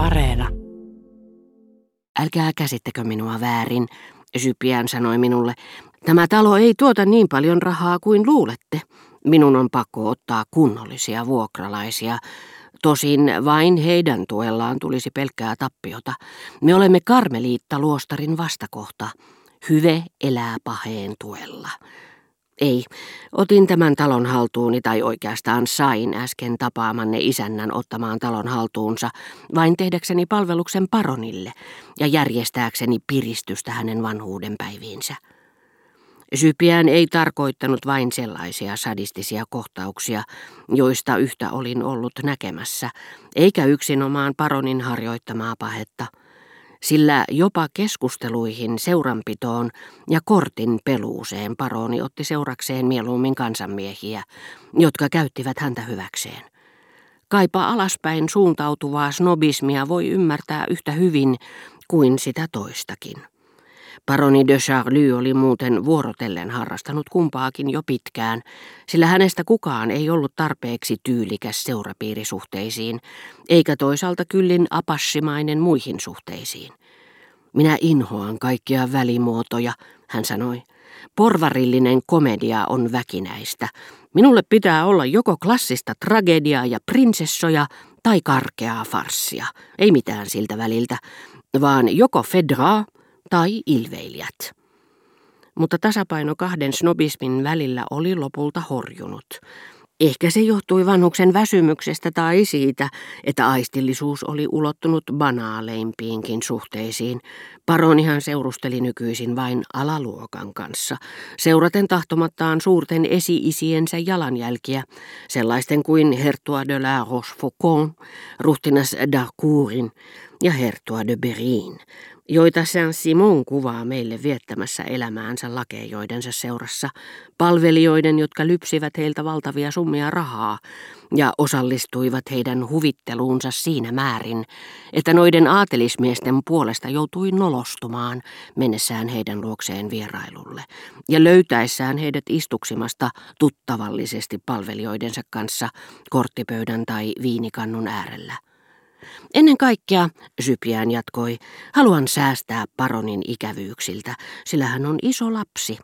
Areena. Älkää käsittekö minua väärin, Sypiään sanoi minulle. Tämä talo ei tuota niin paljon rahaa kuin luulette. Minun on pakko ottaa kunnollisia vuokralaisia. Tosin vain heidän tuellaan tulisi pelkkää tappiota. Me olemme Karmeliitta-luostarin vastakohta. Hyve elää paheen tuella. Ei, otin tämän talon haltuuni tai oikeastaan sain äsken tapaamanne isännän ottamaan talon haltuunsa vain tehdäkseni palveluksen paronille ja järjestääkseni piristystä hänen vanhuuden päiviinsä. Sypiään ei tarkoittanut vain sellaisia sadistisia kohtauksia, joista yhtä olin ollut näkemässä, eikä yksinomaan paronin harjoittamaa pahetta – sillä jopa keskusteluihin, seuranpitoon ja kortin peluuseen paroni otti seurakseen mieluummin kansanmiehiä, jotka käyttivät häntä hyväkseen. Kaipa alaspäin suuntautuvaa snobismia voi ymmärtää yhtä hyvin kuin sitä toistakin. Paroni de Charlie oli muuten vuorotellen harrastanut kumpaakin jo pitkään, sillä hänestä kukaan ei ollut tarpeeksi tyylikäs seurapiirisuhteisiin, eikä toisaalta kyllin apassimainen muihin suhteisiin. Minä inhoan kaikkia välimuotoja, hän sanoi. Porvarillinen komedia on väkinäistä. Minulle pitää olla joko klassista tragediaa ja prinsessoja tai karkeaa farssia. Ei mitään siltä väliltä, vaan joko Fedraa tai ilveilijät. Mutta tasapaino kahden snobismin välillä oli lopulta horjunut. Ehkä se johtui vanhuksen väsymyksestä tai siitä, että aistillisuus oli ulottunut banaaleimpiinkin suhteisiin. Paronihan seurusteli nykyisin vain alaluokan kanssa, seuraten tahtomattaan suurten esi-isiensä jalanjälkiä, sellaisten kuin Hertua de la Rochefoucauld, ruhtinas d'Arcourin ja Hertua de Berin, joita Saint-Simon kuvaa meille viettämässä elämäänsä lakeijoidensa seurassa, palvelijoiden, jotka lypsivät heiltä valtavia summia rahaa ja osallistuivat heidän huvitteluunsa siinä määrin, että noiden aatelismiesten puolesta joutui nolostumaan mennessään heidän luokseen vierailulle ja löytäessään heidät istuksimasta tuttavallisesti palvelijoidensa kanssa korttipöydän tai viinikannun äärellä. Ennen kaikkea, Sypiään jatkoi, haluan säästää paronin ikävyyksiltä, sillä hän on iso lapsi.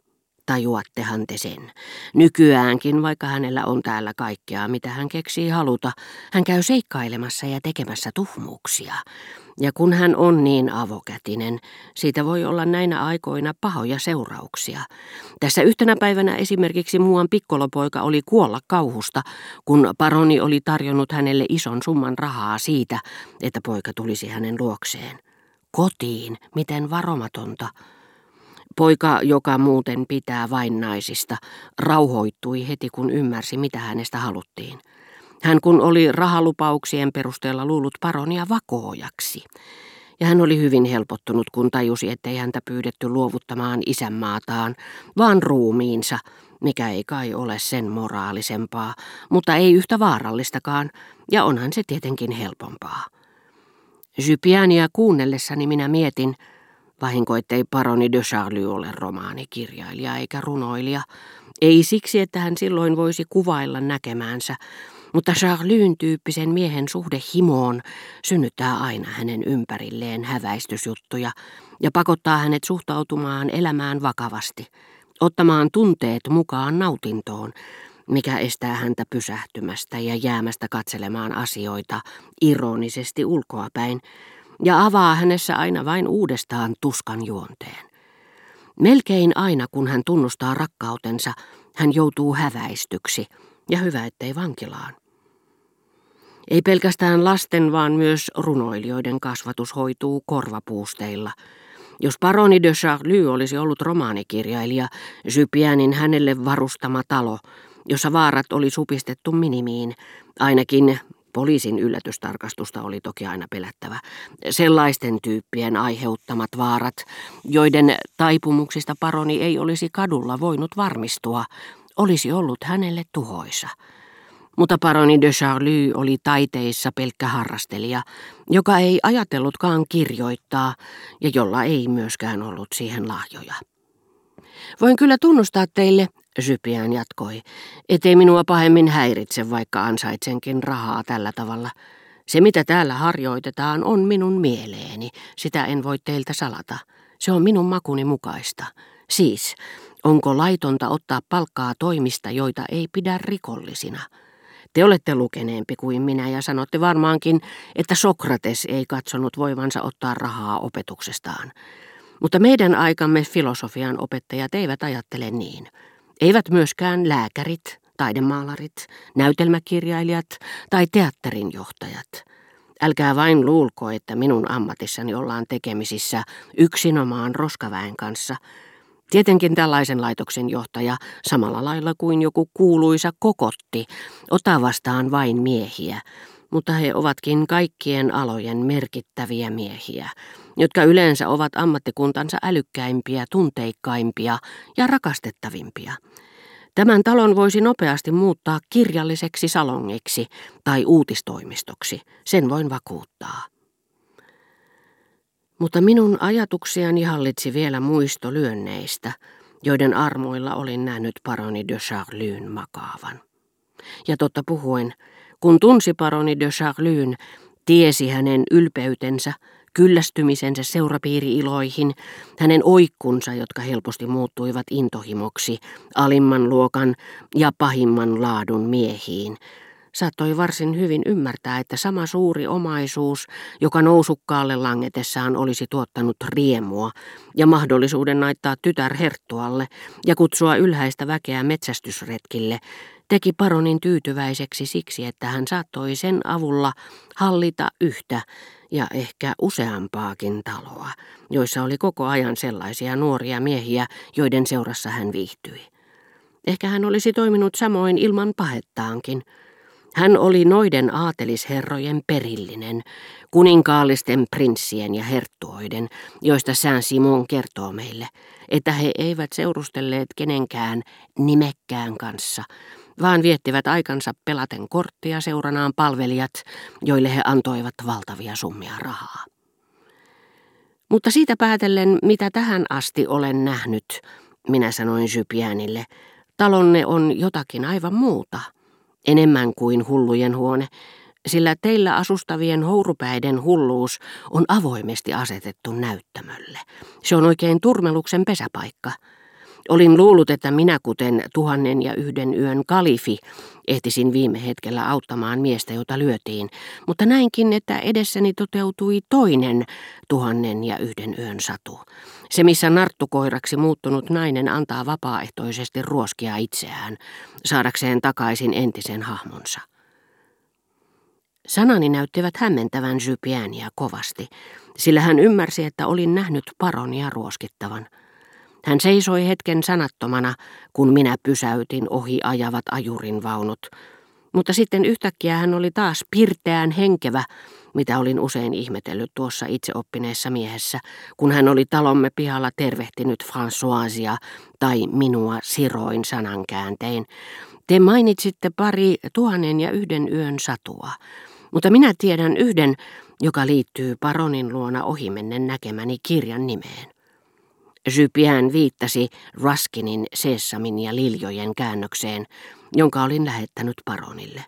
Tajuattehan te sen. Nykyäänkin, vaikka hänellä on täällä kaikkea, mitä hän keksii haluta, hän käy seikkailemassa ja tekemässä tuhmuuksia. Ja kun hän on niin avokätinen, siitä voi olla näinä aikoina pahoja seurauksia. Tässä yhtenä päivänä esimerkiksi muuan pikkolopoika oli kuolla kauhusta, kun paroni oli tarjonnut hänelle ison summan rahaa siitä, että poika tulisi hänen luokseen. Kotiin, miten varomatonta. Poika, joka muuten pitää vain naisista, rauhoittui heti kun ymmärsi, mitä hänestä haluttiin. Hän kun oli rahalupauksien perusteella luullut paronia vakoojaksi. Ja hän oli hyvin helpottunut, kun tajusi, ettei häntä pyydetty luovuttamaan isänmaataan, vaan ruumiinsa, mikä ei kai ole sen moraalisempaa, mutta ei yhtä vaarallistakaan, ja onhan se tietenkin helpompaa. Sypiania kuunnellessani minä mietin, vahinko ettei paroni de Charlie ole romaanikirjailija eikä runoilija, ei siksi, että hän silloin voisi kuvailla näkemäänsä, mutta Charlyn tyyppisen miehen suhde himoon synnyttää aina hänen ympärilleen häväistysjuttuja ja pakottaa hänet suhtautumaan elämään vakavasti, ottamaan tunteet mukaan nautintoon, mikä estää häntä pysähtymästä ja jäämästä katselemaan asioita ironisesti ulkoapäin ja avaa hänessä aina vain uudestaan tuskan juonteen. Melkein aina kun hän tunnustaa rakkautensa, hän joutuu häväistyksi, ja hyvä ettei vankilaan. Ei pelkästään lasten, vaan myös runoilijoiden kasvatus hoituu korvapuusteilla. Jos paroni de Charlie olisi ollut romaanikirjailija, Sypiänin hänelle varustama talo, jossa vaarat oli supistettu minimiin, ainakin Poliisin yllätystarkastusta oli toki aina pelättävä. Sellaisten tyyppien aiheuttamat vaarat, joiden taipumuksista paroni ei olisi kadulla voinut varmistua, olisi ollut hänelle tuhoisa. Mutta paroni de Charlie oli taiteissa pelkkä harrastelija, joka ei ajatellutkaan kirjoittaa ja jolla ei myöskään ollut siihen lahjoja. Voin kyllä tunnustaa teille, Sypiään jatkoi, ettei minua pahemmin häiritse, vaikka ansaitsenkin rahaa tällä tavalla. Se, mitä täällä harjoitetaan, on minun mieleeni. Sitä en voi teiltä salata. Se on minun makuni mukaista. Siis, onko laitonta ottaa palkkaa toimista, joita ei pidä rikollisina? Te olette lukeneempi kuin minä ja sanotte varmaankin, että Sokrates ei katsonut voivansa ottaa rahaa opetuksestaan. Mutta meidän aikamme filosofian opettajat eivät ajattele niin. Eivät myöskään lääkärit, taidemaalarit, näytelmäkirjailijat tai teatterinjohtajat. Älkää vain luulko, että minun ammatissani ollaan tekemisissä yksinomaan roskaväen kanssa. Tietenkin tällaisen laitoksen johtaja, samalla lailla kuin joku kuuluisa kokotti, ottaa vastaan vain miehiä, mutta he ovatkin kaikkien alojen merkittäviä miehiä, jotka yleensä ovat ammattikuntansa älykkäimpiä, tunteikkaimpia ja rakastettavimpia. Tämän talon voisi nopeasti muuttaa kirjalliseksi salongiksi tai uutistoimistoksi, sen voin vakuuttaa. Mutta minun ajatuksiani hallitsi vielä muisto lyönneistä, joiden armoilla olin nähnyt paroni de Charlyn makaavan. Ja totta puhuen, kun tunsi paroni de Charlyn, tiesi hänen ylpeytensä, kyllästymisensä seurapiiriiloihin, hänen oikkunsa, jotka helposti muuttuivat intohimoksi, alimman luokan ja pahimman laadun miehiin, saattoi varsin hyvin ymmärtää, että sama suuri omaisuus, joka nousukkaalle langetessaan olisi tuottanut riemua ja mahdollisuuden naittaa tytär herttualle ja kutsua ylhäistä väkeä metsästysretkille, teki paronin tyytyväiseksi siksi, että hän saattoi sen avulla hallita yhtä ja ehkä useampaakin taloa, joissa oli koko ajan sellaisia nuoria miehiä, joiden seurassa hän viihtyi. Ehkä hän olisi toiminut samoin ilman pahettaankin. Hän oli noiden aatelisherrojen perillinen, kuninkaallisten prinssien ja herttuoiden, joista Saint-Simon kertoo meille, että he eivät seurustelleet kenenkään nimekkään kanssa, vaan viettivät aikansa pelaten korttia seuranaan palvelijat, joille he antoivat valtavia summia rahaa. Mutta siitä päätellen, mitä tähän asti olen nähnyt, minä sanoin Sypiänille, talonne on jotakin aivan muuta, enemmän kuin hullujen huone, sillä teillä asustavien hourupäiden hulluus on avoimesti asetettu näyttämölle. Se on oikein turmeluksen pesäpaikka. Olin luullut, että minä kuten tuhannen ja yhden yön kalifi ehtisin viime hetkellä auttamaan miestä, jota lyötiin, mutta näinkin, että edessäni toteutui toinen tuhannen ja yhden yön satu. Se, missä narttukoiraksi muuttunut nainen antaa vapaaehtoisesti ruoskia itseään, saadakseen takaisin entisen hahmonsa. Sanani näyttivät hämmentävän Sypiäniä kovasti, sillä hän ymmärsi, että olin nähnyt paronia ruoskittavan. Hän seisoi hetken sanattomana, kun minä pysäytin ohi ajavat ajurin vaunut. Mutta sitten yhtäkkiä hän oli taas pirteään henkevä, mitä olin usein ihmetellyt tuossa itseoppineessa miehessä, kun hän oli talomme pihalla tervehtinyt Françoisia tai minua siroin sanankääntein. Te mainitsitte pari tuhannen ja yhden yön satua, mutta minä tiedän yhden, joka liittyy paronin luona ohimennen näkemäni kirjan nimeen. Jypiän viittasi Ruskinin, Seessamin ja Liljojen käännökseen, jonka olin lähettänyt paronille.